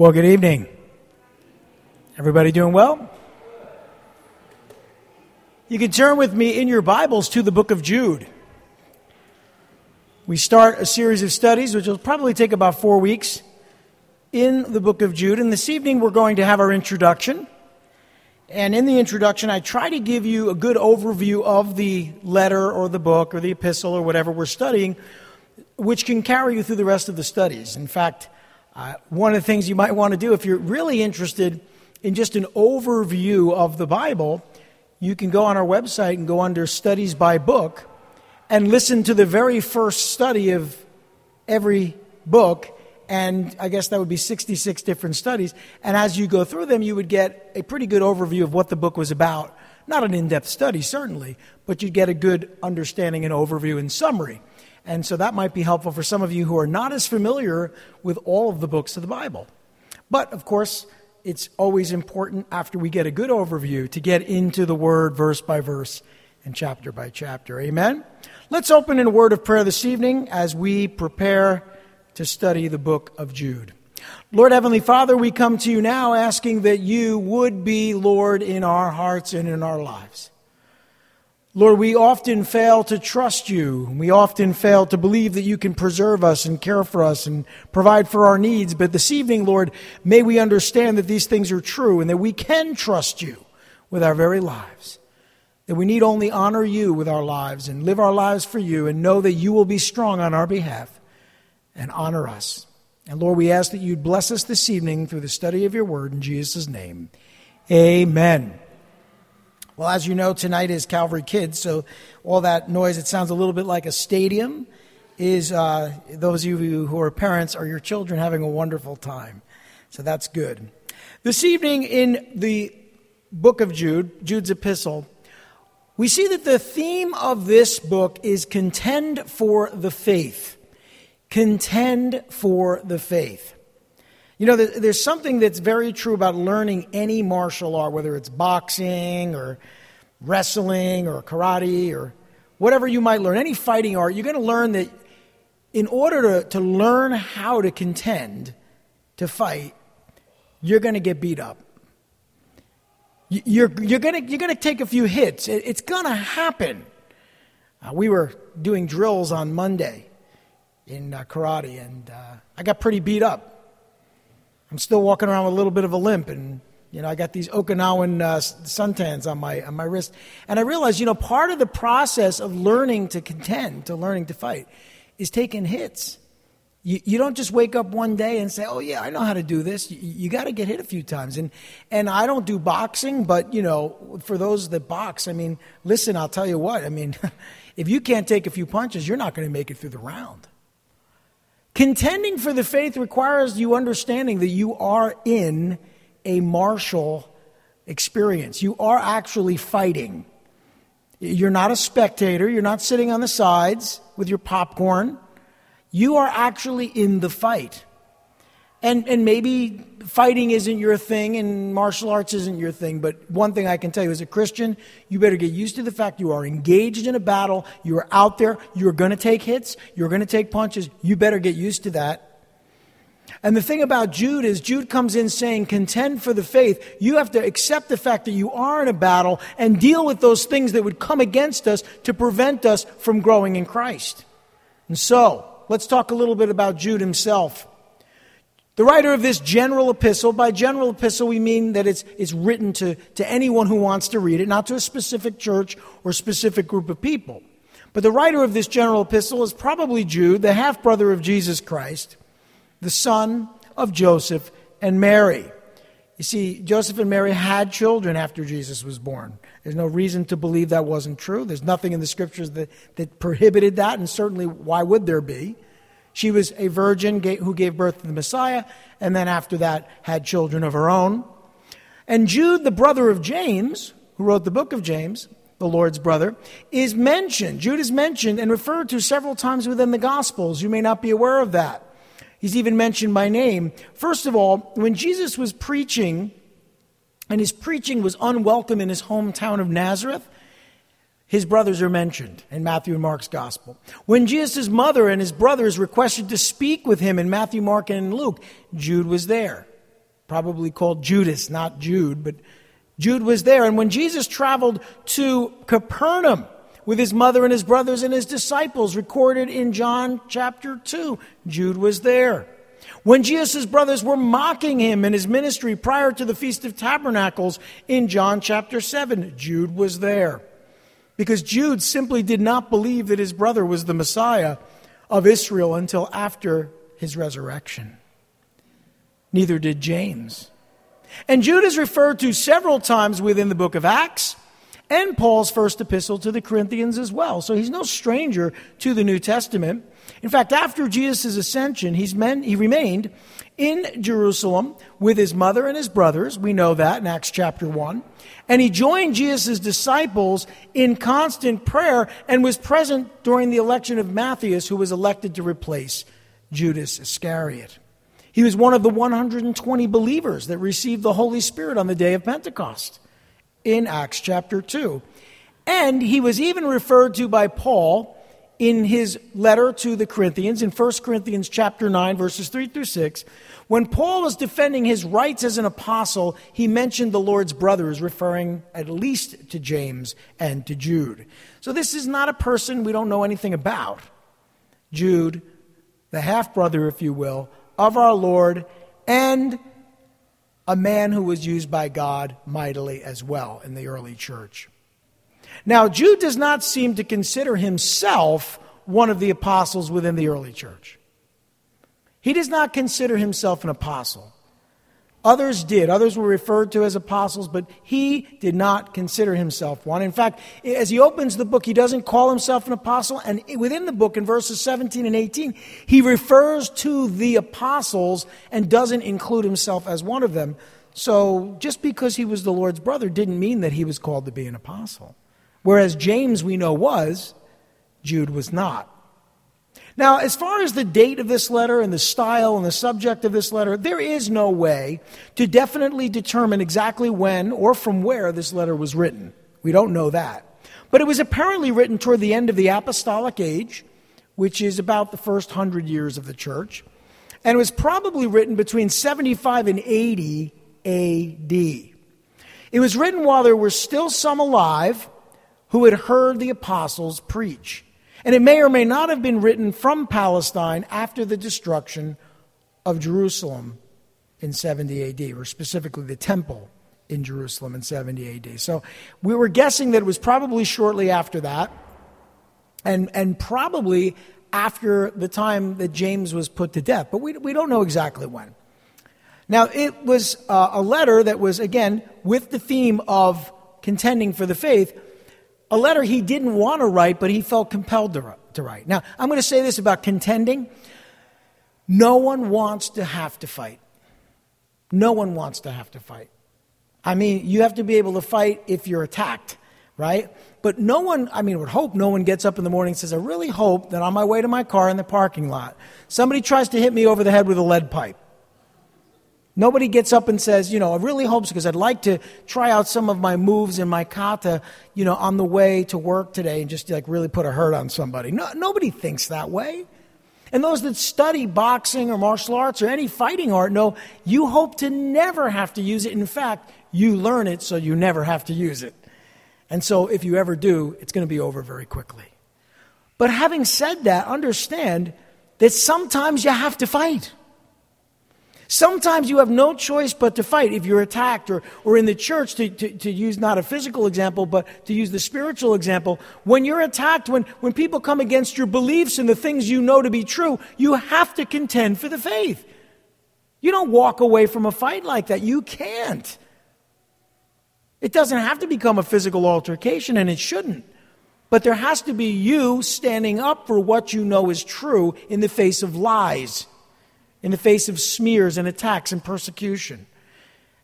Well, good evening. Everybody doing well? You can turn with me in your Bibles to the book of Jude. We start a series of studies, which will probably take about four weeks, in the book of Jude. And this evening we're going to have our introduction. And in the introduction, I try to give you a good overview of the letter or the book or the epistle or whatever we're studying, which can carry you through the rest of the studies. In fact, uh, one of the things you might want to do if you're really interested in just an overview of the Bible, you can go on our website and go under Studies by Book and listen to the very first study of every book. And I guess that would be 66 different studies. And as you go through them, you would get a pretty good overview of what the book was about. Not an in depth study, certainly, but you'd get a good understanding and overview and summary. And so that might be helpful for some of you who are not as familiar with all of the books of the Bible. But of course, it's always important after we get a good overview to get into the word verse by verse and chapter by chapter. Amen? Let's open in a word of prayer this evening as we prepare to study the book of Jude. Lord Heavenly Father, we come to you now asking that you would be Lord in our hearts and in our lives. Lord, we often fail to trust you. We often fail to believe that you can preserve us and care for us and provide for our needs. But this evening, Lord, may we understand that these things are true and that we can trust you with our very lives. That we need only honor you with our lives and live our lives for you and know that you will be strong on our behalf and honor us. And Lord, we ask that you'd bless us this evening through the study of your word in Jesus' name. Amen. Well, as you know, tonight is Calvary Kids, so all that noise, it sounds a little bit like a stadium, is uh, those of you who are parents or your children having a wonderful time. So that's good. This evening in the book of Jude, Jude's epistle, we see that the theme of this book is contend for the faith. Contend for the faith. You know, there's something that's very true about learning any martial art, whether it's boxing or wrestling or karate or whatever you might learn, any fighting art, you're going to learn that in order to, to learn how to contend, to fight, you're going to get beat up. You're, you're going you're gonna take a few hits. It's going to happen. Uh, we were doing drills on Monday in uh, karate, and uh, I got pretty beat up. I'm still walking around with a little bit of a limp, and you know I got these Okinawan uh, suntans on my on my wrist, and I realized you know part of the process of learning to contend, to learning to fight, is taking hits. You, you don't just wake up one day and say, "Oh yeah, I know how to do this." You, you got to get hit a few times, and and I don't do boxing, but you know, for those that box, I mean, listen, I'll tell you what. I mean, if you can't take a few punches, you're not going to make it through the round. Contending for the faith requires you understanding that you are in a martial experience. You are actually fighting. You're not a spectator, you're not sitting on the sides with your popcorn. You are actually in the fight. And, and maybe fighting isn't your thing and martial arts isn't your thing, but one thing I can tell you as a Christian, you better get used to the fact you are engaged in a battle, you are out there, you're going to take hits, you're going to take punches. You better get used to that. And the thing about Jude is, Jude comes in saying, contend for the faith. You have to accept the fact that you are in a battle and deal with those things that would come against us to prevent us from growing in Christ. And so, let's talk a little bit about Jude himself. The writer of this general epistle, by general epistle, we mean that it's, it's written to, to anyone who wants to read it, not to a specific church or specific group of people. But the writer of this general epistle is probably Jude, the half brother of Jesus Christ, the son of Joseph and Mary. You see, Joseph and Mary had children after Jesus was born. There's no reason to believe that wasn't true. There's nothing in the scriptures that, that prohibited that, and certainly why would there be? She was a virgin who gave birth to the Messiah, and then after that had children of her own. And Jude, the brother of James, who wrote the book of James, the Lord's brother, is mentioned. Jude is mentioned and referred to several times within the Gospels. You may not be aware of that. He's even mentioned by name. First of all, when Jesus was preaching, and his preaching was unwelcome in his hometown of Nazareth, his brothers are mentioned in Matthew and Mark's gospel. When Jesus' mother and his brothers requested to speak with him in Matthew, Mark, and Luke, Jude was there. probably called Judas, not Jude, but Jude was there. And when Jesus traveled to Capernaum with his mother and his brothers and his disciples, recorded in John chapter 2, Jude was there. When Jesus' brothers were mocking him in his ministry prior to the Feast of Tabernacles in John chapter 7, Jude was there. Because Jude simply did not believe that his brother was the Messiah of Israel until after his resurrection. Neither did James. And Jude is referred to several times within the book of Acts and Paul's first epistle to the Corinthians as well. So he's no stranger to the New Testament. In fact, after Jesus' ascension, he's meant, he remained in Jerusalem with his mother and his brothers. We know that in Acts chapter 1. And he joined Jesus' disciples in constant prayer and was present during the election of Matthias, who was elected to replace Judas Iscariot. He was one of the 120 believers that received the Holy Spirit on the day of Pentecost in Acts chapter 2. And he was even referred to by Paul in his letter to the Corinthians in 1 Corinthians chapter 9 verses 3 through 6 when Paul was defending his rights as an apostle he mentioned the Lord's brothers referring at least to James and to Jude. So this is not a person we don't know anything about. Jude, the half brother if you will, of our Lord and a man who was used by God mightily as well in the early church. Now, Jude does not seem to consider himself one of the apostles within the early church. He does not consider himself an apostle. Others did. Others were referred to as apostles, but he did not consider himself one. In fact, as he opens the book, he doesn't call himself an apostle. And within the book, in verses 17 and 18, he refers to the apostles and doesn't include himself as one of them. So just because he was the Lord's brother didn't mean that he was called to be an apostle. Whereas James, we know, was, Jude was not. Now, as far as the date of this letter and the style and the subject of this letter, there is no way to definitely determine exactly when or from where this letter was written. We don't know that. But it was apparently written toward the end of the apostolic age, which is about the first hundred years of the church. And it was probably written between 75 and 80 AD. It was written while there were still some alive who had heard the apostles preach. And it may or may not have been written from Palestine after the destruction of Jerusalem in 70 AD, or specifically the temple in Jerusalem in 70 AD. So we were guessing that it was probably shortly after that, and, and probably after the time that James was put to death, but we, we don't know exactly when. Now, it was uh, a letter that was, again, with the theme of contending for the faith, a letter he didn't want to write, but he felt compelled to, to write. Now, I'm going to say this about contending. No one wants to have to fight. No one wants to have to fight. I mean, you have to be able to fight if you're attacked, right? But no one, I mean, would hope no one gets up in the morning and says, I really hope that on my way to my car in the parking lot, somebody tries to hit me over the head with a lead pipe. Nobody gets up and says, you know, I really hope so because I'd like to try out some of my moves in my kata, you know, on the way to work today and just like really put a hurt on somebody. No, nobody thinks that way. And those that study boxing or martial arts or any fighting art know you hope to never have to use it. In fact, you learn it so you never have to use it. And so if you ever do, it's going to be over very quickly. But having said that, understand that sometimes you have to fight. Sometimes you have no choice but to fight if you're attacked, or, or in the church, to, to, to use not a physical example, but to use the spiritual example. When you're attacked, when, when people come against your beliefs and the things you know to be true, you have to contend for the faith. You don't walk away from a fight like that. You can't. It doesn't have to become a physical altercation, and it shouldn't. But there has to be you standing up for what you know is true in the face of lies in the face of smears and attacks and persecution.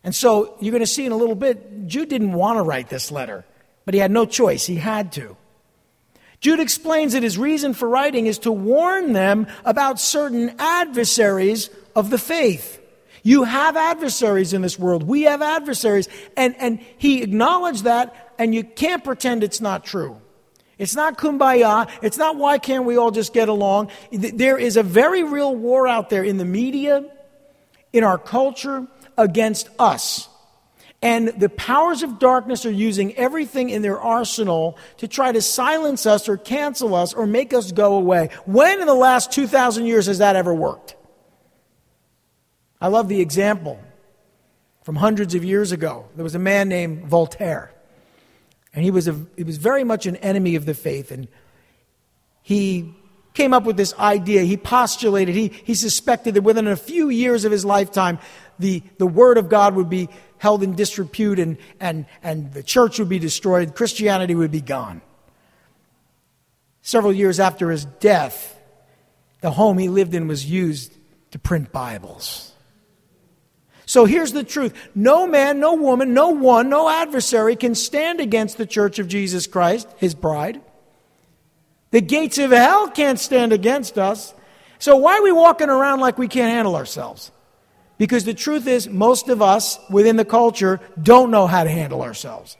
And so you're going to see in a little bit, Jude didn't want to write this letter, but he had no choice. He had to. Jude explains that his reason for writing is to warn them about certain adversaries of the faith. You have adversaries in this world. We have adversaries. And, and he acknowledged that, and you can't pretend it's not true. It's not kumbaya. It's not why can't we all just get along. There is a very real war out there in the media, in our culture, against us. And the powers of darkness are using everything in their arsenal to try to silence us or cancel us or make us go away. When in the last 2,000 years has that ever worked? I love the example from hundreds of years ago. There was a man named Voltaire, and he was, a, he was very much an enemy of the faith. And he came up with this idea. He postulated, he, he suspected that within a few years of his lifetime, the, the Word of God would be held in disrepute and, and, and the church would be destroyed, Christianity would be gone. Several years after his death, the home he lived in was used to print Bibles. So here's the truth no man, no woman, no one, no adversary can stand against the church of Jesus Christ, his bride. The gates of hell can't stand against us. So why are we walking around like we can't handle ourselves? Because the truth is, most of us within the culture don't know how to handle ourselves.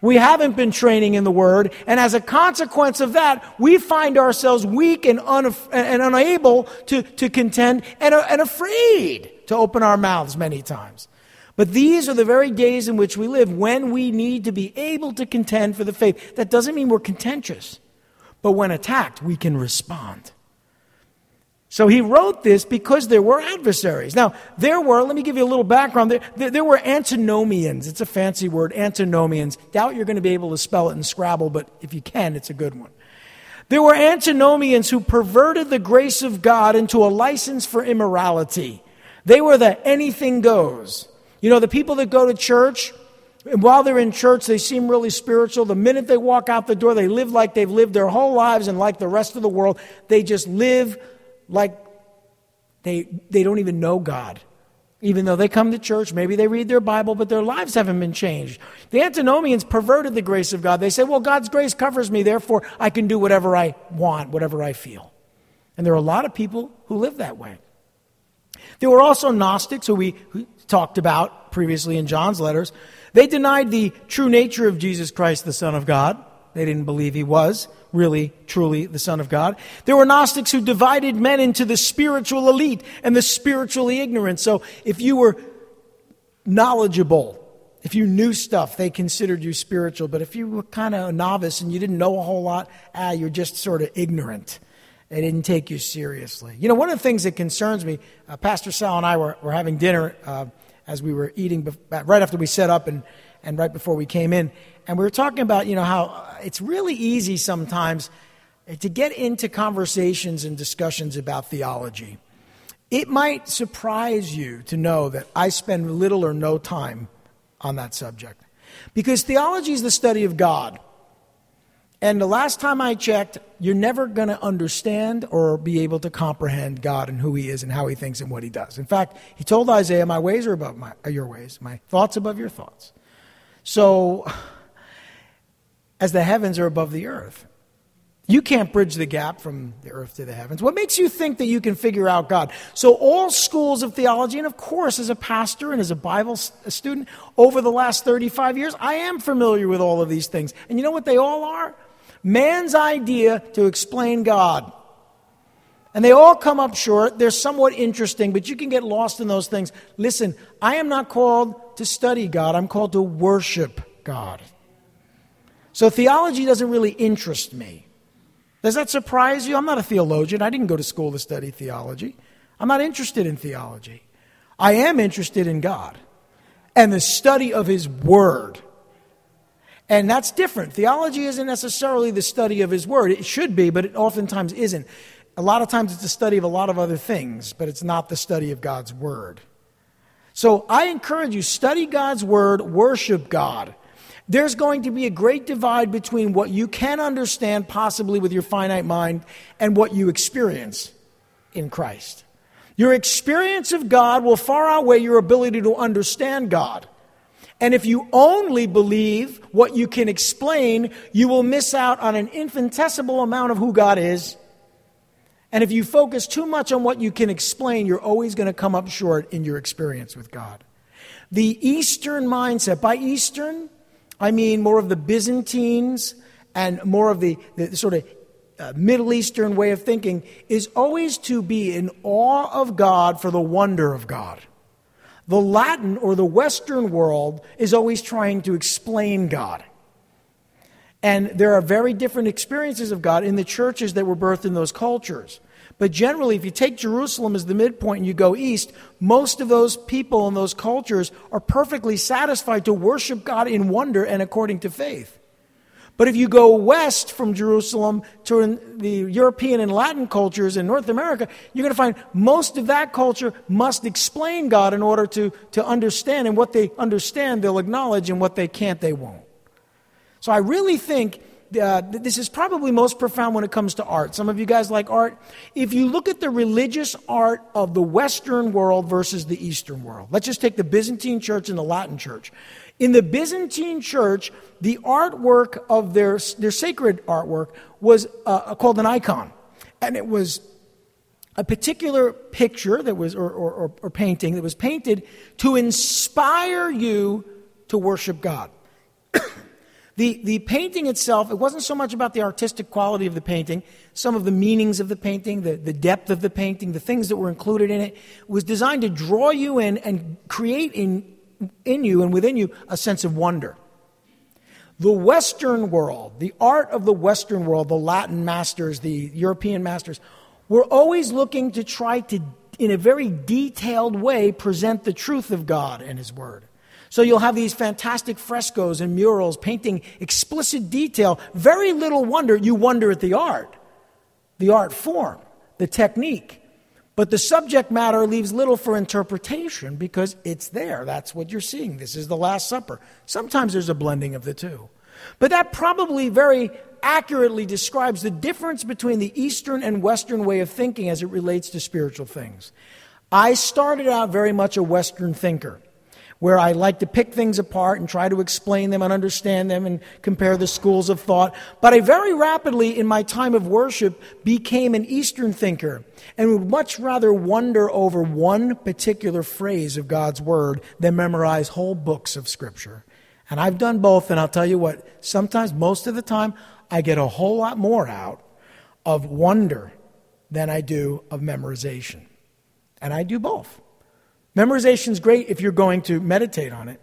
We haven't been training in the Word, and as a consequence of that, we find ourselves weak and, and unable to, to contend and, and afraid to open our mouths many times. But these are the very days in which we live when we need to be able to contend for the faith. That doesn't mean we're contentious, but when attacked, we can respond. So he wrote this because there were adversaries. Now, there were, let me give you a little background. There, there, there, were antinomians. It's a fancy word, antinomians. Doubt you're going to be able to spell it in Scrabble, but if you can, it's a good one. There were antinomians who perverted the grace of God into a license for immorality. They were the anything goes. You know, the people that go to church, and while they're in church, they seem really spiritual. The minute they walk out the door, they live like they've lived their whole lives and like the rest of the world. They just live like they, they don't even know God. Even though they come to church, maybe they read their Bible, but their lives haven't been changed. The antinomians perverted the grace of God. They say, well, God's grace covers me, therefore I can do whatever I want, whatever I feel. And there are a lot of people who live that way. There were also Gnostics, who we talked about previously in John's letters. They denied the true nature of Jesus Christ, the Son of God. They didn't believe he was really, truly the Son of God. There were Gnostics who divided men into the spiritual elite and the spiritually ignorant. So if you were knowledgeable, if you knew stuff, they considered you spiritual. But if you were kind of a novice and you didn't know a whole lot, ah, you're just sort of ignorant. They didn't take you seriously. You know, one of the things that concerns me, uh, Pastor Sal and I were, were having dinner uh, as we were eating, right after we set up and, and right before we came in. And we were talking about, you know, how uh, it's really easy sometimes eh, to get into conversations and discussions about theology. It might surprise you to know that I spend little or no time on that subject. Because theology is the study of God. And the last time I checked, you're never going to understand or be able to comprehend God and who He is and how He thinks and what He does. In fact, He told Isaiah, My ways are above my, uh, your ways, my thoughts above your thoughts. So, as the heavens are above the earth. You can't bridge the gap from the earth to the heavens. What makes you think that you can figure out God? So, all schools of theology, and of course, as a pastor and as a Bible student over the last 35 years, I am familiar with all of these things. And you know what they all are? Man's idea to explain God. And they all come up short. They're somewhat interesting, but you can get lost in those things. Listen, I am not called to study God, I'm called to worship God. So theology doesn't really interest me. Does that surprise you? I'm not a theologian. I didn't go to school to study theology. I'm not interested in theology. I am interested in God and the study of His Word. And that's different. Theology isn't necessarily the study of His Word. It should be, but it oftentimes isn't. A lot of times it's the study of a lot of other things, but it's not the study of God's Word. So I encourage you, study God's Word, worship God there's going to be a great divide between what you can understand, possibly with your finite mind, and what you experience in Christ. Your experience of God will far outweigh your ability to understand God. And if you only believe what you can explain, you will miss out on an infinitesimal amount of who God is. And if you focus too much on what you can explain, you're always going to come up short in your experience with God. The Eastern mindset, by Eastern, I mean more of the Byzantines and more of the, the sort of uh, Middle Eastern way of thinking, is always to be in awe of God for the wonder of God. The Latin or the Western world is always trying to explain God. And there are very different experiences of God in the churches that were birthed in those cultures. But generally, if you take Jerusalem as the midpoint and you go east, most of those people in those cultures are perfectly satisfied to worship God in wonder and according to faith. But if you go west from Jerusalem to the European and Latin cultures in North America, you're going to find most of that culture must explain God in order to, to understand. And what they understand, they'll acknowledge, and what they can't, they won't. So I really think uh, this is probably most profound when it comes to art. Some of you guys like art. If you look at the religious art of the Western world versus the Eastern world, let's just take the Byzantine church and the Latin church. In the Byzantine church, the artwork of their, their sacred artwork was uh, called an icon. And it was a particular picture that was, or, or, or painting that was painted to inspire you to worship God. The, the painting itself, it wasn't so much about the artistic quality of the painting, some of the meanings of the painting, the, the depth of the painting, the things that were included in it, was designed to draw you in and create in, in you and within you a sense of wonder. The Western world, the art of the Western world, the Latin masters, the European masters, were always looking to try to, in a very detailed way, present the truth of God and His Word. So you'll have these fantastic frescoes and murals painting explicit detail. Very little wonder you wonder at the art, the art form, the technique. But the subject matter leaves little for interpretation because it's there. That's what you're seeing. This is the Last Supper. Sometimes there's a blending of the two. But that probably very accurately describes the difference between the Eastern and Western way of thinking as it relates to spiritual things. I started out very much a Western thinker where I like to pick things apart and try to explain them and understand them and compare the schools of thought. But I very rapidly, in my time of worship, became an Eastern thinker and would much rather wonder over one particular phrase of God's Word than memorize whole books of Scripture. And I've done both, and I'll tell you what, sometimes, most of the time, I get a whole lot more out of wonder than I do of memorization. And I do both. Memorization is great if you're going to meditate on it.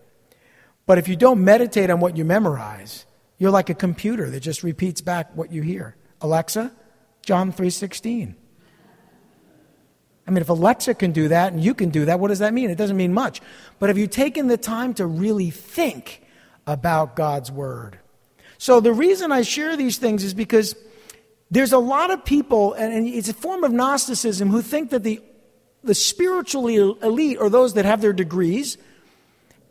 But if you don't meditate on what you memorize, you're like a computer that just repeats back what you hear. Alexa, John 3:16. I mean, if Alexa can do that and you can do that, what does that mean? It doesn't mean much. But have you taken the time to really think about God's word? So the reason I share these things is because there's a lot of people, and it's a form of Gnosticism, who think that the the spiritually elite are those that have their degrees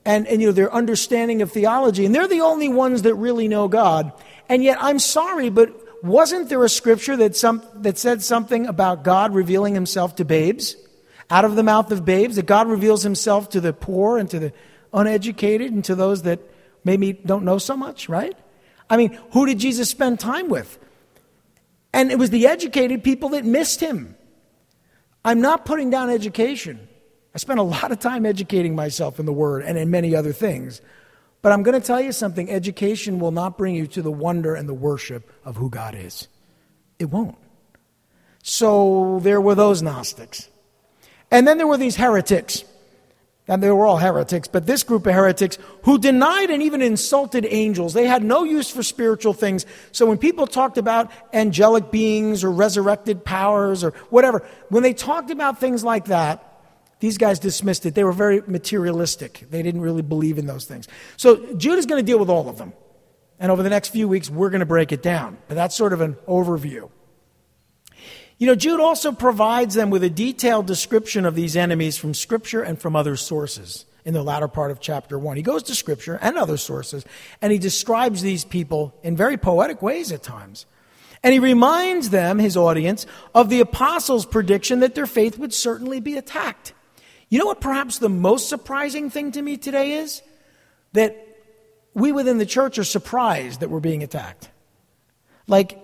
and, and you know, their understanding of theology, and they're the only ones that really know God. And yet, I'm sorry, but wasn't there a scripture that, some, that said something about God revealing himself to babes? Out of the mouth of babes, that God reveals himself to the poor and to the uneducated and to those that maybe don't know so much, right? I mean, who did Jesus spend time with? And it was the educated people that missed him. I'm not putting down education. I spent a lot of time educating myself in the Word and in many other things. But I'm going to tell you something education will not bring you to the wonder and the worship of who God is. It won't. So there were those Gnostics. And then there were these heretics and they were all heretics, but this group of heretics who denied and even insulted angels, they had no use for spiritual things. So when people talked about angelic beings or resurrected powers or whatever, when they talked about things like that, these guys dismissed it. They were very materialistic. They didn't really believe in those things. So Jude is going to deal with all of them. And over the next few weeks, we're going to break it down. But that's sort of an overview. You know, Jude also provides them with a detailed description of these enemies from Scripture and from other sources in the latter part of chapter 1. He goes to Scripture and other sources, and he describes these people in very poetic ways at times. And he reminds them, his audience, of the apostles' prediction that their faith would certainly be attacked. You know what perhaps the most surprising thing to me today is? That we within the church are surprised that we're being attacked. Like,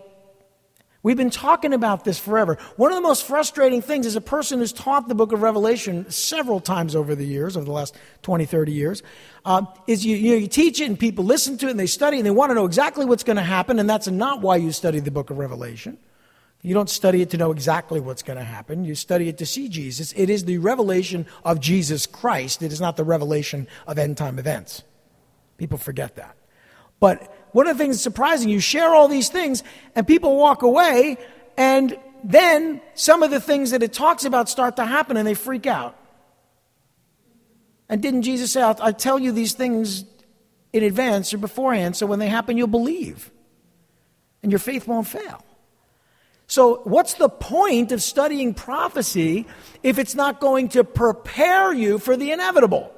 We've been talking about this forever. One of the most frustrating things is a person who's taught the book of Revelation several times over the years, over the last 20, 30 years, uh, is you, you, know, you teach it and people listen to it and they study and they want to know exactly what's going to happen, and that's not why you study the book of Revelation. You don't study it to know exactly what's going to happen. You study it to see Jesus. It is the revelation of Jesus Christ. It is not the revelation of end time events. People forget that. But one of the things that's surprising, you share all these things and people walk away and then some of the things that it talks about start to happen and they freak out. And didn't Jesus say, i tell you these things in advance or beforehand so when they happen you'll believe and your faith won't fail? So, what's the point of studying prophecy if it's not going to prepare you for the inevitable?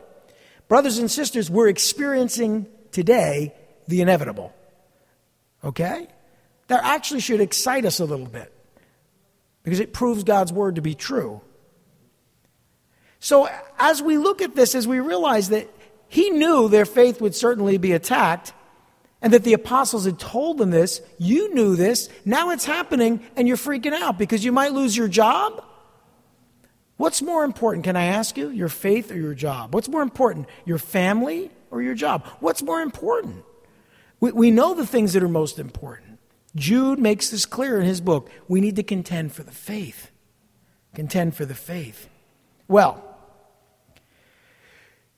Brothers and sisters, we're experiencing today the inevitable. Okay? That actually should excite us a little bit because it proves God's word to be true. So, as we look at this, as we realize that he knew their faith would certainly be attacked, and that the apostles had told them this. You knew this. Now it's happening, and you're freaking out because you might lose your job. What's more important, can I ask you? Your faith or your job? What's more important, your family or your job? What's more important? We, we know the things that are most important. Jude makes this clear in his book. We need to contend for the faith. Contend for the faith. Well,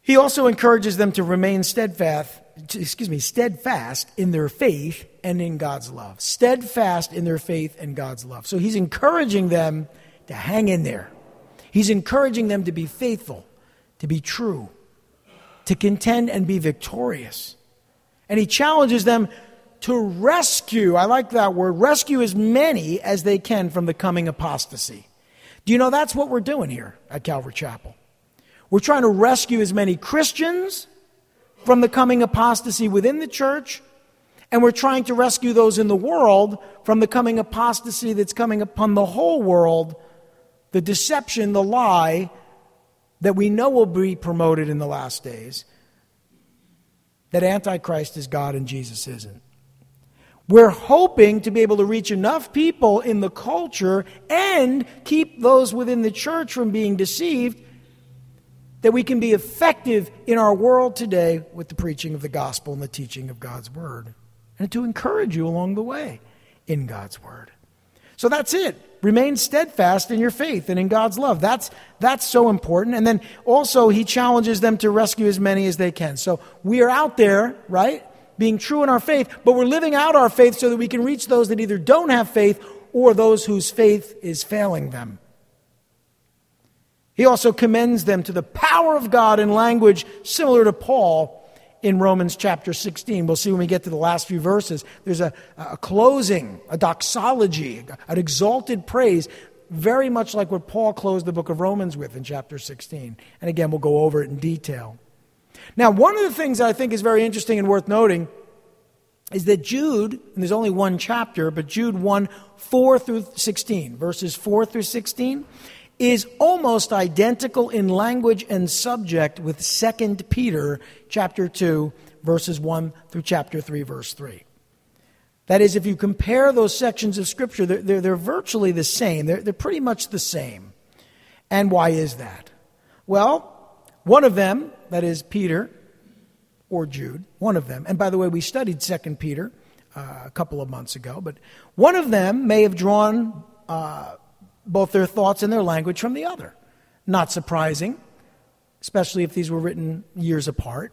he also encourages them to remain steadfast excuse me, steadfast in their faith and in God's love. Steadfast in their faith and God's love. So he's encouraging them to hang in there. He's encouraging them to be faithful, to be true, to contend and be victorious. And he challenges them to rescue, I like that word, rescue as many as they can from the coming apostasy. Do you know that's what we're doing here at Calvary Chapel? We're trying to rescue as many Christians from the coming apostasy within the church, and we're trying to rescue those in the world from the coming apostasy that's coming upon the whole world, the deception, the lie that we know will be promoted in the last days that Antichrist is God and Jesus isn't. We're hoping to be able to reach enough people in the culture and keep those within the church from being deceived that we can be effective in our world today with the preaching of the gospel and the teaching of God's word, and to encourage you along the way in God's word. So that's it. Remain steadfast in your faith and in God's love. That's, that's so important. And then also, he challenges them to rescue as many as they can. So we are out there, right, being true in our faith, but we're living out our faith so that we can reach those that either don't have faith or those whose faith is failing them. He also commends them to the power of God in language similar to Paul in Romans chapter 16. We'll see when we get to the last few verses. There's a, a closing, a doxology, an exalted praise, very much like what Paul closed the book of Romans with in chapter 16. And again, we'll go over it in detail. Now, one of the things that I think is very interesting and worth noting is that Jude, and there's only one chapter, but Jude 1 4 through 16, verses 4 through 16, is almost identical in language and subject with 2 Peter chapter 2 verses 1 through chapter 3 verse 3. That is, if you compare those sections of Scripture, they're, they're, they're virtually the same. They're, they're pretty much the same. And why is that? Well, one of them, that is Peter or Jude, one of them, and by the way, we studied 2 Peter uh, a couple of months ago, but one of them may have drawn uh, both their thoughts and their language from the other. Not surprising, especially if these were written years apart.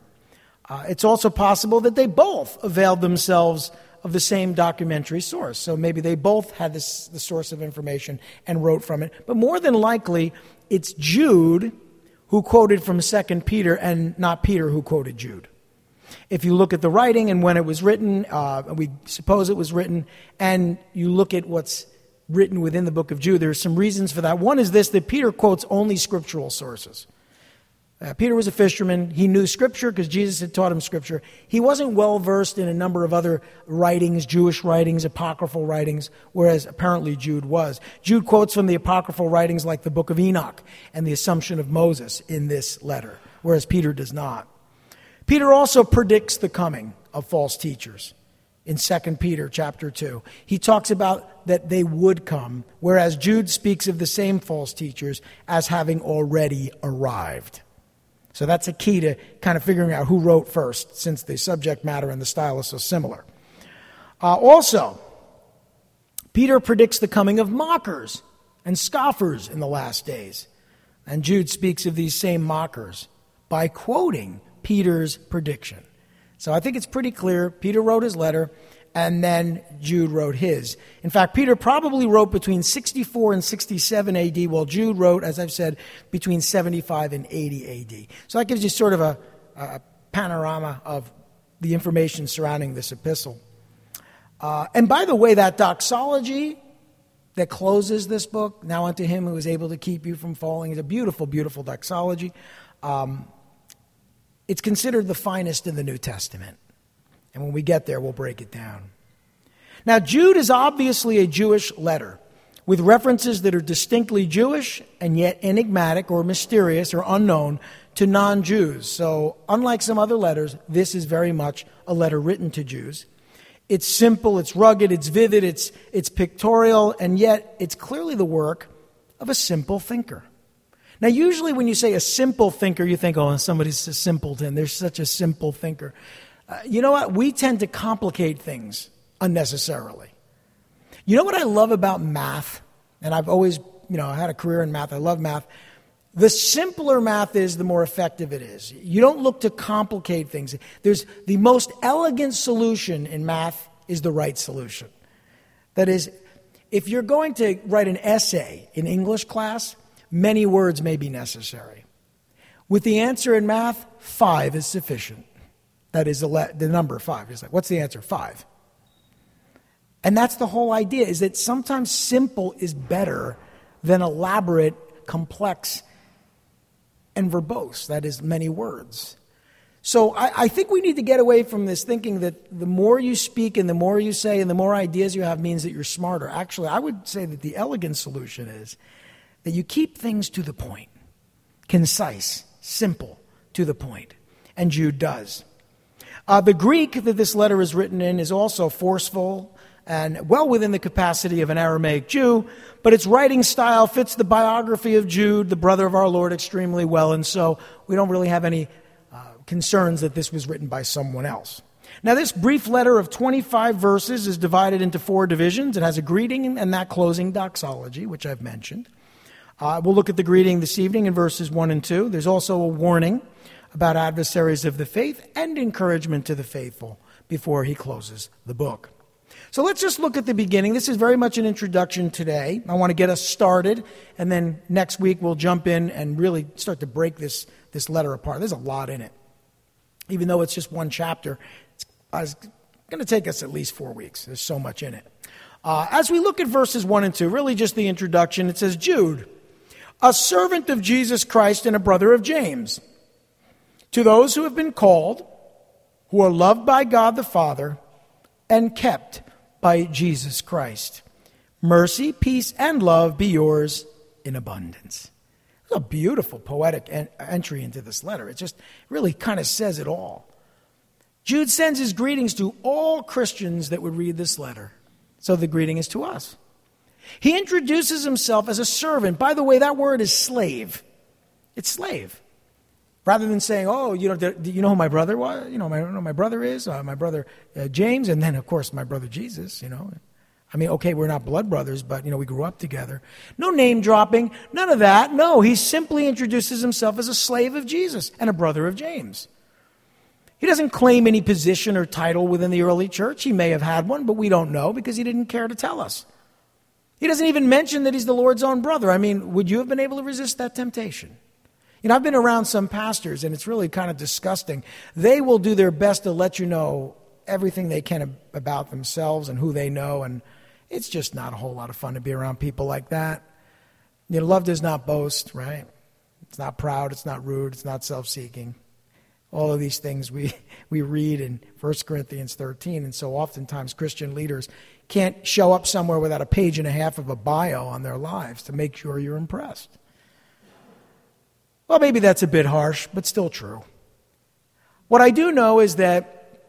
Uh, it's also possible that they both availed themselves of the same documentary source. So maybe they both had this, the source of information and wrote from it. But more than likely, it's Jude who quoted from 2 Peter and not Peter who quoted Jude. If you look at the writing and when it was written, uh, we suppose it was written, and you look at what's written within the book of Jude. There are some reasons for that. One is this that Peter quotes only scriptural sources. Uh, Peter was a fisherman. He knew Scripture because Jesus had taught him Scripture. He wasn't well versed in a number of other writings, Jewish writings, apocryphal writings, whereas apparently Jude was. Jude quotes from the apocryphal writings like the book of Enoch and the Assumption of Moses in this letter, whereas Peter does not. Peter also predicts the coming of false teachers in 2 Peter chapter 2. He talks about that they would come, whereas Jude speaks of the same false teachers as having already arrived. So that's a key to kind of figuring out who wrote first, since the subject matter and the style is so similar. Uh, also, Peter predicts the coming of mockers and scoffers in the last days. And Jude speaks of these same mockers by quoting Peter's prediction. So I think it's pretty clear. Peter wrote his letter, and then Jude wrote his. In fact, Peter probably wrote between 64 and 67 AD, while Jude wrote, as I've said, between 75 and 80 AD. So that gives you sort of a, a panorama of the information surrounding this epistle. Uh, and by the way, that doxology that closes this book, now unto him who is able to keep you from falling, is a beautiful, beautiful doxology. Um, it's considered the finest in the New Testament. And when we get there, we'll break it down. Now, Jude is obviously a Jewish letter with references that are distinctly Jewish and yet enigmatic or mysterious or unknown to non Jews. So, unlike some other letters, this is very much a letter written to Jews. It's simple, it's rugged, it's vivid, it's, it's pictorial, and yet it's clearly the work of a simple thinker. Now, usually when you say a simple thinker, you think, oh, somebody's a simpleton. They're such a simple thinker. Uh, you know what? We tend to complicate things unnecessarily. You know what I love about math? And I've always, you know, I had a career in math. I love math. The simpler math is, the more effective it is. You don't look to complicate things. There's the most elegant solution in math is the right solution. That is, if you're going to write an essay in English class, many words may be necessary. With the answer in math, five is sufficient. That is the, the number five. It's like, what's the answer? Five. And that's the whole idea is that sometimes simple is better than elaborate, complex, and verbose. That is many words. So I, I, think we need to get away from this thinking that the more you speak and the more you say and the more ideas you have means that you're smarter. Actually, I would say that the elegant solution is that you keep things to the point, concise, simple, to the point. And Jude does. Uh, the Greek that this letter is written in is also forceful and well within the capacity of an Aramaic Jew, but its writing style fits the biography of Jude, the brother of our Lord, extremely well, and so we don't really have any uh, concerns that this was written by someone else. Now, this brief letter of 25 verses is divided into four divisions. It has a greeting and that closing doxology, which I've mentioned. Uh, we'll look at the greeting this evening in verses 1 and 2. There's also a warning about adversaries of the faith and encouragement to the faithful before he closes the book. So let's just look at the beginning. This is very much an introduction today. I want to get us started, and then next week we'll jump in and really start to break this, this letter apart. There's a lot in it. Even though it's just one chapter, it's, it's going to take us at least four weeks. There's so much in it. Uh, as we look at verses 1 and 2, really just the introduction, it says, Jude, a servant of Jesus Christ and a brother of James to those who have been called, who are loved by God the Father, and kept by Jesus Christ. Mercy, peace, and love be yours in abundance. It's a beautiful poetic en- entry into this letter. It just really kind of says it all. Jude sends his greetings to all Christians that would read this letter. So the greeting is to us. He introduces himself as a servant. By the way, that word is slave. It's slave. Rather than saying, "Oh, you know, you know who my brother was? You know, my, you know, my brother is uh, my brother uh, James, and then of course my brother Jesus." You know, I mean, okay, we're not blood brothers, but you know, we grew up together. No name dropping, none of that. No, he simply introduces himself as a slave of Jesus and a brother of James. He doesn't claim any position or title within the early church. He may have had one, but we don't know because he didn't care to tell us. He doesn't even mention that he's the Lord's own brother. I mean, would you have been able to resist that temptation? You know, I've been around some pastors, and it's really kind of disgusting. They will do their best to let you know everything they can about themselves and who they know, and it's just not a whole lot of fun to be around people like that. You know, love does not boast, right? It's not proud, it's not rude, it's not self seeking. All of these things we, we read in 1 Corinthians 13, and so oftentimes Christian leaders can't show up somewhere without a page and a half of a bio on their lives to make sure you're impressed. Well, maybe that's a bit harsh, but still true. What I do know is that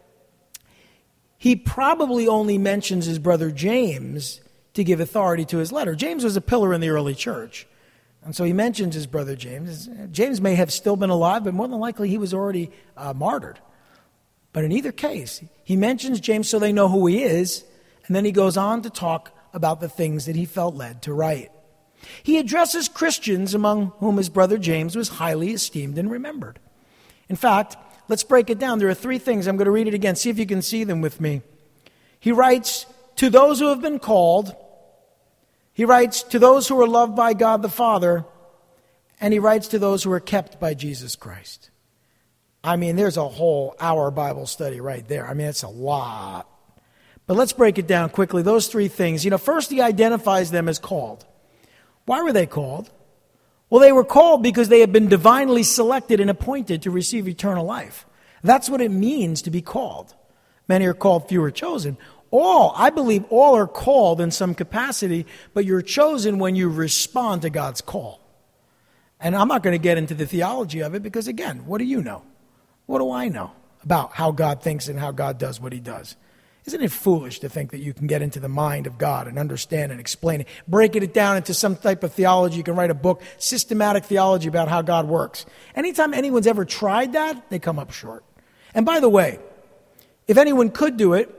he probably only mentions his brother James to give authority to his letter. James was a pillar in the early church. And so he mentions his brother James. James may have still been alive, but more than likely he was already uh, martyred. But in either case, he mentions James so they know who he is, and then he goes on to talk about the things that he felt led to write. He addresses Christians among whom his brother James was highly esteemed and remembered. In fact, let's break it down. There are three things. I'm going to read it again. See if you can see them with me. He writes, To those who have been called, he writes, To those who are loved by God the Father, and he writes to those who are kept by Jesus Christ. I mean, there's a whole hour Bible study right there. I mean, it's a lot. But let's break it down quickly. Those three things. You know, first, he identifies them as called. Why were they called? Well, they were called because they had been divinely selected and appointed to receive eternal life. That's what it means to be called. Many are called, few are chosen. All, I believe all are called in some capacity, but you're chosen when you respond to God's call. And I'm not going to get into the theology of it because, again, what do you know? What do I know about how God thinks and how God does what he does? Isn't it foolish to think that you can get into the mind of God and understand and explain it, breaking it down into some type of theology? You can write a book, systematic theology about how God works. Anytime anyone's ever tried that, they come up short. And by the way, if anyone could do it,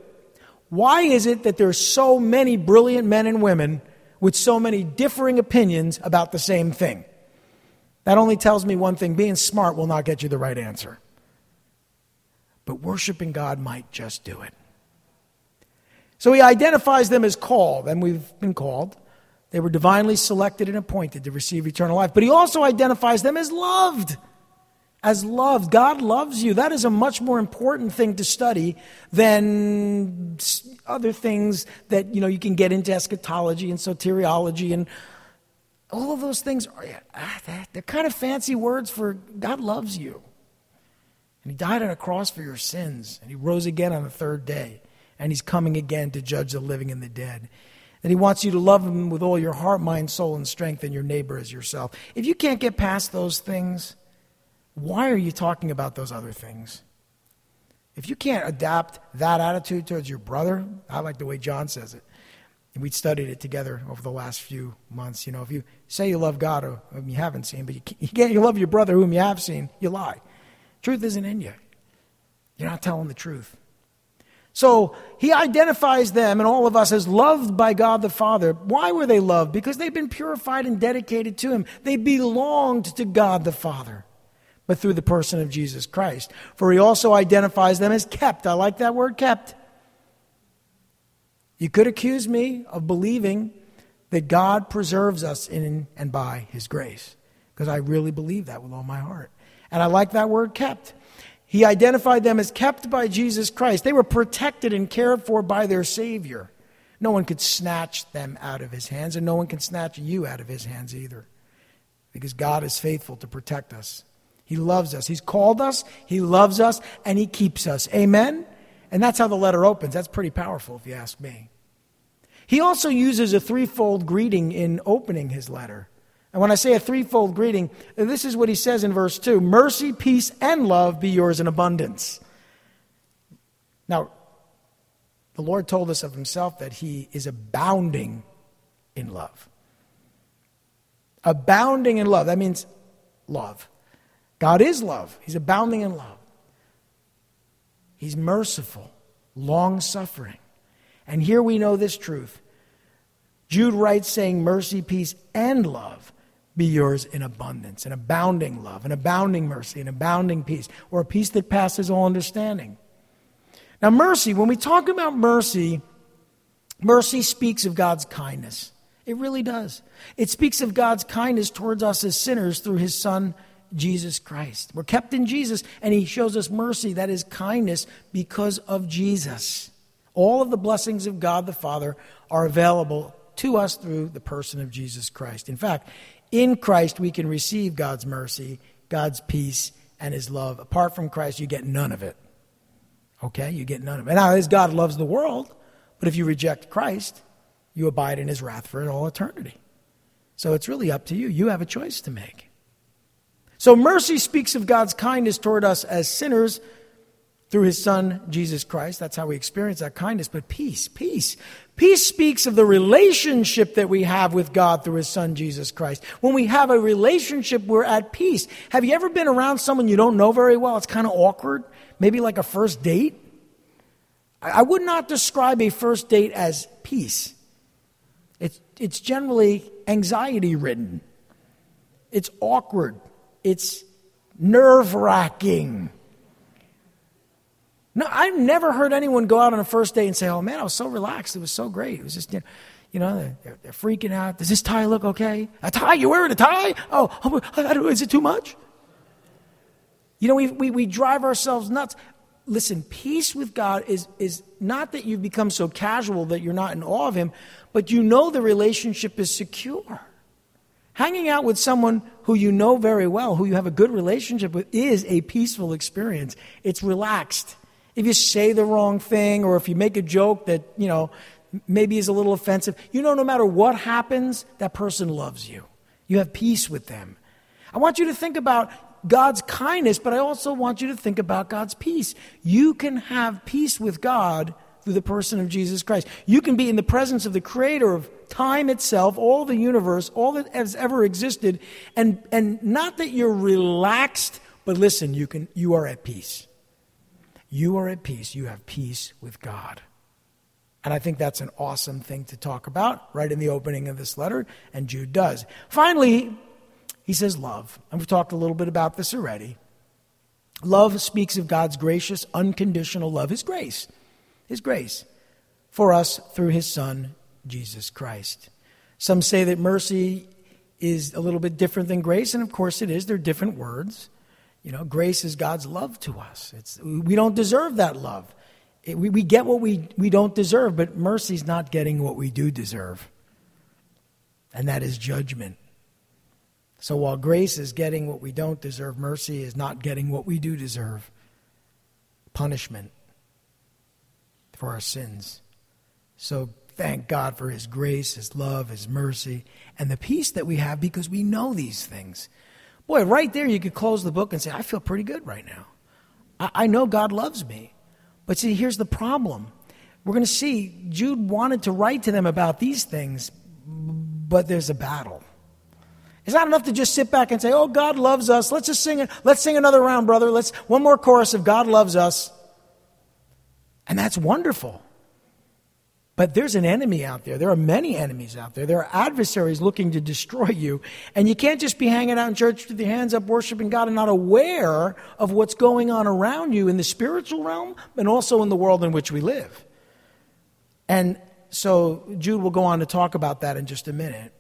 why is it that there's so many brilliant men and women with so many differing opinions about the same thing? That only tells me one thing being smart will not get you the right answer. But worshiping God might just do it. So he identifies them as called, and we've been called. They were divinely selected and appointed to receive eternal life. But he also identifies them as loved. As loved. God loves you. That is a much more important thing to study than other things that, you know, you can get into eschatology and soteriology and all of those things. Are, ah, they're kind of fancy words for God loves you. And he died on a cross for your sins, and he rose again on the third day and he's coming again to judge the living and the dead. And he wants you to love him with all your heart, mind, soul, and strength, and your neighbor as yourself. If you can't get past those things, why are you talking about those other things? If you can't adapt that attitude towards your brother, I like the way John says it. And we studied it together over the last few months. You know, if you say you love God whom you haven't seen, but you can't, you love your brother whom you have seen, you lie. Truth isn't in you. You're not telling the truth. So he identifies them and all of us as loved by God the Father. Why were they loved? Because they've been purified and dedicated to him. They belonged to God the Father, but through the person of Jesus Christ. For he also identifies them as kept. I like that word, kept. You could accuse me of believing that God preserves us in and by his grace, because I really believe that with all my heart. And I like that word, kept. He identified them as kept by Jesus Christ. They were protected and cared for by their Savior. No one could snatch them out of his hands, and no one can snatch you out of his hands either. Because God is faithful to protect us. He loves us. He's called us, He loves us, and He keeps us. Amen? And that's how the letter opens. That's pretty powerful, if you ask me. He also uses a threefold greeting in opening his letter. And when I say a threefold greeting, this is what he says in verse 2 Mercy, peace, and love be yours in abundance. Now, the Lord told us of himself that he is abounding in love. Abounding in love. That means love. God is love. He's abounding in love. He's merciful, long suffering. And here we know this truth. Jude writes saying mercy, peace, and love be yours in abundance, an abounding love, an abounding mercy, an abounding peace, or a peace that passes all understanding. Now, mercy, when we talk about mercy, mercy speaks of God's kindness. It really does. It speaks of God's kindness towards us as sinners through his Son, Jesus Christ. We're kept in Jesus, and he shows us mercy, that is kindness, because of Jesus. All of the blessings of God the Father are available to us through the person of Jesus Christ. In fact, in Christ, we can receive God's mercy, God's peace, and His love. Apart from Christ, you get none of it. Okay? You get none of it. Now, as God loves the world, but if you reject Christ, you abide in His wrath for all eternity. So it's really up to you. You have a choice to make. So mercy speaks of God's kindness toward us as sinners through his son, Jesus Christ. That's how we experience that kindness. But peace, peace. Peace speaks of the relationship that we have with God through his son, Jesus Christ. When we have a relationship, we're at peace. Have you ever been around someone you don't know very well? It's kind of awkward. Maybe like a first date. I would not describe a first date as peace. it's it's generally anxiety ridden, it's awkward, it's nerve wracking. No, I've never heard anyone go out on a first date and say, "Oh man, I was so relaxed. It was so great. It was just, you know, they're, they're freaking out. Does this tie look okay? A tie? You're wearing a tie? Oh, oh is it too much? You know, we, we, we drive ourselves nuts. Listen, peace with God is, is not that you've become so casual that you're not in awe of Him, but you know the relationship is secure. Hanging out with someone who you know very well, who you have a good relationship with, is a peaceful experience. It's relaxed if you say the wrong thing or if you make a joke that, you know, maybe is a little offensive, you know, no matter what happens, that person loves you. You have peace with them. I want you to think about God's kindness, but I also want you to think about God's peace. You can have peace with God through the person of Jesus Christ. You can be in the presence of the creator of time itself, all the universe, all that has ever existed, and, and not that you're relaxed, but listen, you, can, you are at peace you are at peace. You have peace with God. And I think that's an awesome thing to talk about right in the opening of this letter, and Jude does. Finally, he says love. And we've talked a little bit about this already. Love speaks of God's gracious, unconditional love, His grace, His grace for us through His Son, Jesus Christ. Some say that mercy is a little bit different than grace, and of course it is. They're different words. You know, grace is God's love to us. It's, we don't deserve that love. It, we, we get what we, we don't deserve, but mercy's not getting what we do deserve. And that is judgment. So while grace is getting what we don't deserve, mercy is not getting what we do deserve punishment for our sins. So thank God for His grace, His love, His mercy, and the peace that we have because we know these things. Boy, right there, you could close the book and say, I feel pretty good right now. I, I know God loves me. But see, here's the problem. We're going to see Jude wanted to write to them about these things, but there's a battle. It's not enough to just sit back and say, "Oh, God loves us. Let's just sing it. Let's sing another round, brother. Let's one more chorus of God loves us." And that's wonderful. But there's an enemy out there. There are many enemies out there. There are adversaries looking to destroy you. And you can't just be hanging out in church with your hands up, worshiping God, and not aware of what's going on around you in the spiritual realm and also in the world in which we live. And so Jude will go on to talk about that in just a minute.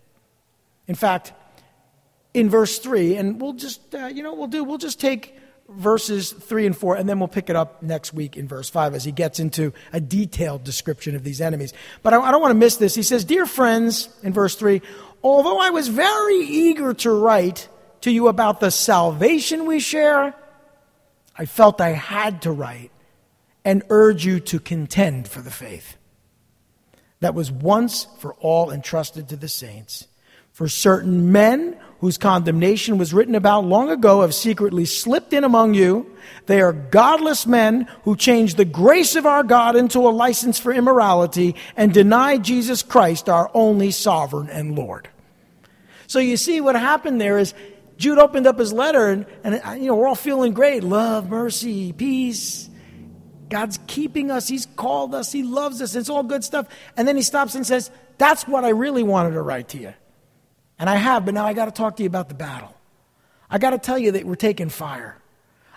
In fact, in verse 3, and we'll just, uh, you know, we'll do, we'll just take verses 3 and 4, and then we'll pick it up next week in verse 5 as he gets into a detailed description of these enemies. But I, I don't want to miss this. He says, Dear friends, in verse 3, although I was very eager to write to you about the salvation we share, I felt I had to write and urge you to contend for the faith that was once for all entrusted to the saints. For certain men whose condemnation was written about long ago have secretly slipped in among you. They are godless men who change the grace of our God into a license for immorality and deny Jesus Christ, our only sovereign and Lord. So you see what happened there is Jude opened up his letter and, and uh, you know, we're all feeling great. Love, mercy, peace. God's keeping us. He's called us. He loves us. It's all good stuff. And then he stops and says, that's what I really wanted to write to you. And I have, but now I got to talk to you about the battle. I got to tell you that we're taking fire.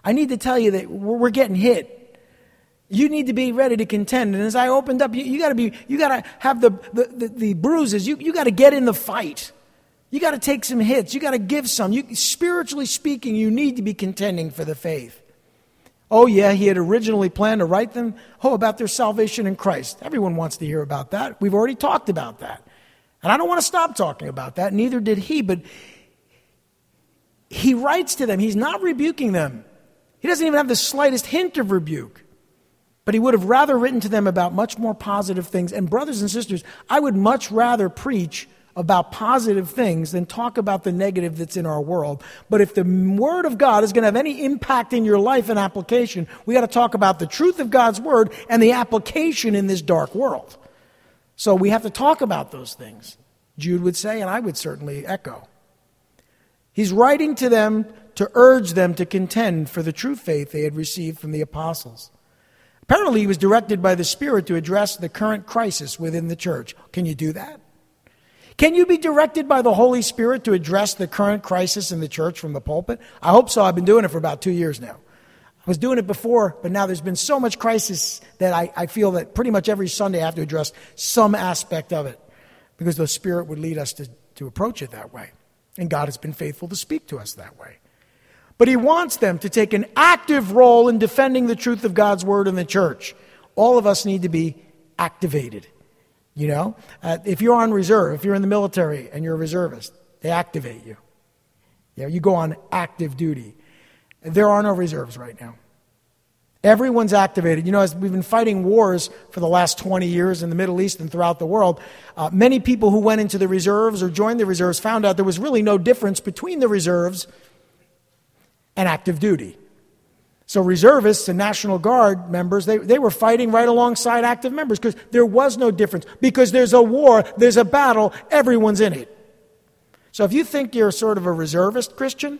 I need to tell you that we're, getting hit. You need to be ready to contend. And as I opened up, you, you got to be, you got to have the, the, the, the bruises. You, you got to get in the fight. You got to take some hits. You got to give some. You, spiritually speaking, you need to be contending for the faith. Oh, yeah, he had originally planned to write them, oh, about their salvation in Christ. Everyone wants to hear about that. We've already talked about that. And I don't want to stop talking about that, neither did he, but he writes to them. He's not rebuking them. He doesn't even have the slightest hint of rebuke. But he would have rather written to them about much more positive things. And, brothers and sisters, I would much rather preach about positive things than talk about the negative that's in our world. But if the Word of God is going to have any impact in your life and application, we got to talk about the truth of God's Word and the application in this dark world. So we have to talk about those things, Jude would say, and I would certainly echo. He's writing to them to urge them to contend for the true faith they had received from the apostles. Apparently, he was directed by the Spirit to address the current crisis within the church. Can you do that? Can you be directed by the Holy Spirit to address the current crisis in the church from the pulpit? I hope so. I've been doing it for about two years now. I was doing it before, but now there's been so much crisis that I, I feel that pretty much every Sunday I have to address some aspect of it because the Spirit would lead us to, to approach it that way. And God has been faithful to speak to us that way. But He wants them to take an active role in defending the truth of God's Word in the church. All of us need to be activated. You know, uh, if you're on reserve, if you're in the military and you're a reservist, they activate you. You, know, you go on active duty. There are no reserves right now. Everyone's activated. You know, as we've been fighting wars for the last 20 years in the Middle East and throughout the world, uh, many people who went into the reserves or joined the reserves found out there was really no difference between the reserves and active duty. So reservists and National Guard members, they, they were fighting right alongside active members because there was no difference. Because there's a war, there's a battle, everyone's in it. So if you think you're sort of a reservist Christian,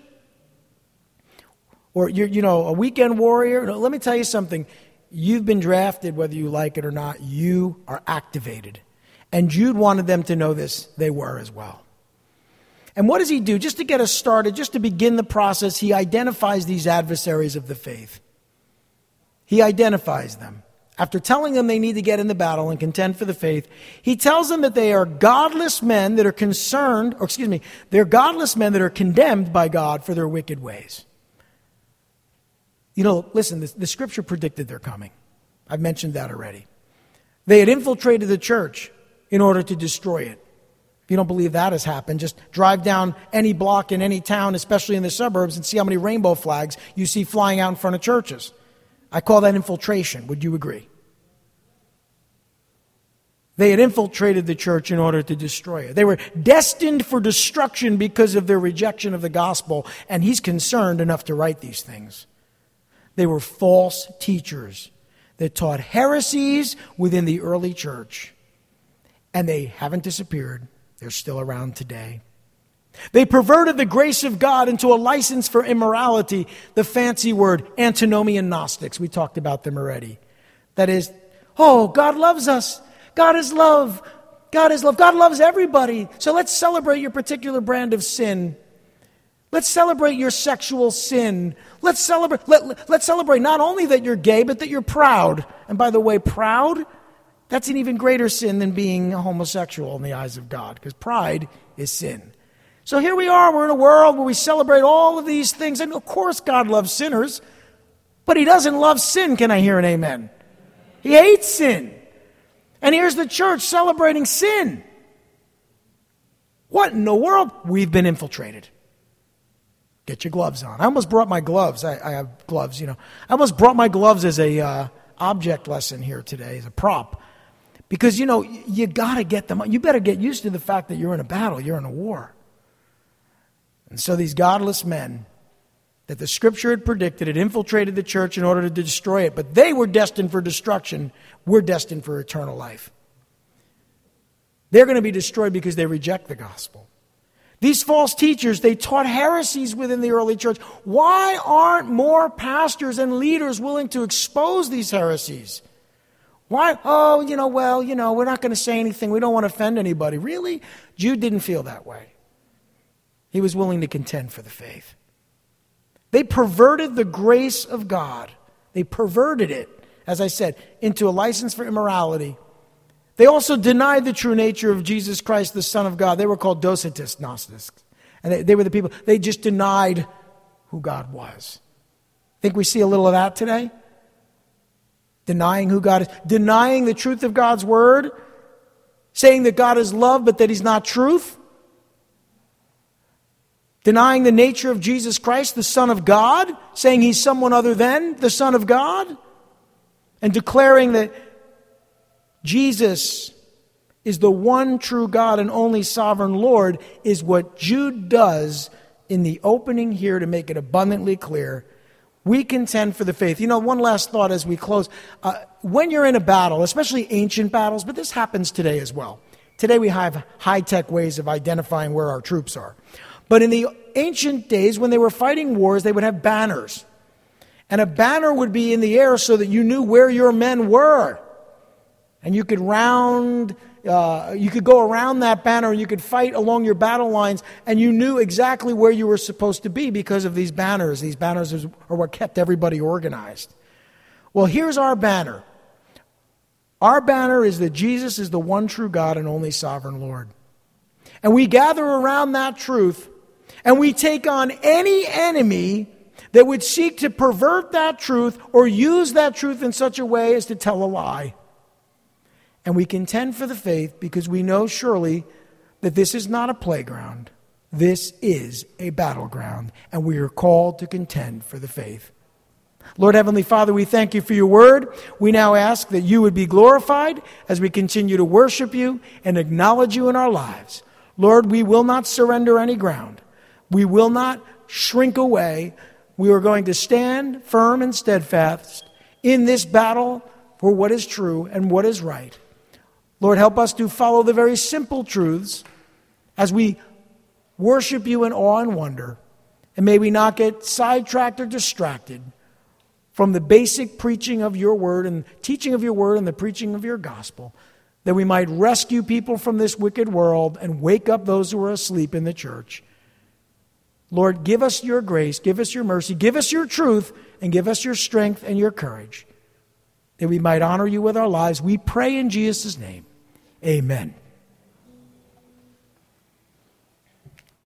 or you're, you know, a weekend warrior, let me tell you something. You've been drafted, whether you like it or not, you are activated. And Jude wanted them to know this. They were as well. And what does he do? Just to get us started, just to begin the process, he identifies these adversaries of the faith. He identifies them. After telling them they need to get in the battle and contend for the faith, he tells them that they are godless men that are concerned, or excuse me, they're godless men that are condemned by God for their wicked ways. You know, listen, the, the scripture predicted their coming. I've mentioned that already. They had infiltrated the church in order to destroy it. If you don't believe that has happened, just drive down any block in any town, especially in the suburbs, and see how many rainbow flags you see flying out in front of churches. I call that infiltration. Would you agree? They had infiltrated the church in order to destroy it. They were destined for destruction because of their rejection of the gospel, and he's concerned enough to write these things. They were false teachers that taught heresies within the early church, and they haven't disappeared. They're still around today. They perverted the grace of God into a license for immorality, the fancy word antinomian Gnostics. We talked about them already. That is, oh, God loves us. God is love. God is love. God loves everybody. So let's celebrate your particular brand of sin. Let's celebrate your sexual sin. Let's celebrate, let, let's celebrate not only that you're gay, but that you're proud. And by the way, proud that's an even greater sin than being homosexual in the eyes of God, because pride is sin. So here we are, we're in a world where we celebrate all of these things. And of course, God loves sinners, but He doesn't love sin. Can I hear an amen? He hates sin. And here's the church celebrating sin. What in the world? We've been infiltrated. Get your gloves on. I almost brought my gloves. I, I have gloves, you know. I almost brought my gloves as a uh, object lesson here today, as a prop. Because, you know, you got to get them. You better get used to the fact that you're in a battle, you're in a war. And so these godless men that the scripture had predicted had infiltrated the church in order to destroy it, but they were destined for destruction. We're destined for eternal life. They're going to be destroyed because they reject the gospel. These false teachers, they taught heresies within the early church. Why aren't more pastors and leaders willing to expose these heresies? Why? Oh, you know, well, you know, we're not going to say anything. We don't want to offend anybody. Really? Jude didn't feel that way. He was willing to contend for the faith. They perverted the grace of God. They perverted it, as I said, into a license for immorality. They also denied the true nature of Jesus Christ, the Son of God. They were called Docetists, Gnostics. And they, they were the people, they just denied who God was. Think we see a little of that today? denying who God is, denying the truth of God's word, saying that God is love but that he's not truth, denying the nature of Jesus Christ, the Son of God, saying he's someone other than the Son of God, and declaring that Jesus is the one true God and only sovereign Lord, is what Jude does in the opening here to make it abundantly clear we contend for the faith. You know, one last thought as we close. Uh, when you're in a battle, especially ancient battles, but this happens today as well. Today we have high tech ways of identifying where our troops are. But in the ancient days, when they were fighting wars, they would have banners. And a banner would be in the air so that you knew where your men were. And you could round uh, you could go around that banner, and you could fight along your battle lines, and you knew exactly where you were supposed to be because of these banners. These banners are what kept everybody organized. Well, here's our banner. Our banner is that Jesus is the one true God and only sovereign Lord. And we gather around that truth and we take on any enemy that would seek to pervert that truth or use that truth in such a way as to tell a lie. And we contend for the faith because we know surely that this is not a playground. This is a battleground, and we are called to contend for the faith. Lord Heavenly Father, we thank you for your word. We now ask that you would be glorified as we continue to worship you and acknowledge you in our lives. Lord, we will not surrender any ground. We will not shrink away. We are going to stand firm and steadfast in this battle for what is true and what is right. Lord, help us to follow the very simple truths as we worship you in awe and wonder. And may we not get sidetracked or distracted from the basic preaching of your word and teaching of your word and the preaching of your gospel, that we might rescue people from this wicked world and wake up those who are asleep in the church. Lord, give us your grace, give us your mercy, give us your truth, and give us your strength and your courage, that we might honor you with our lives. We pray in Jesus' name. Amen.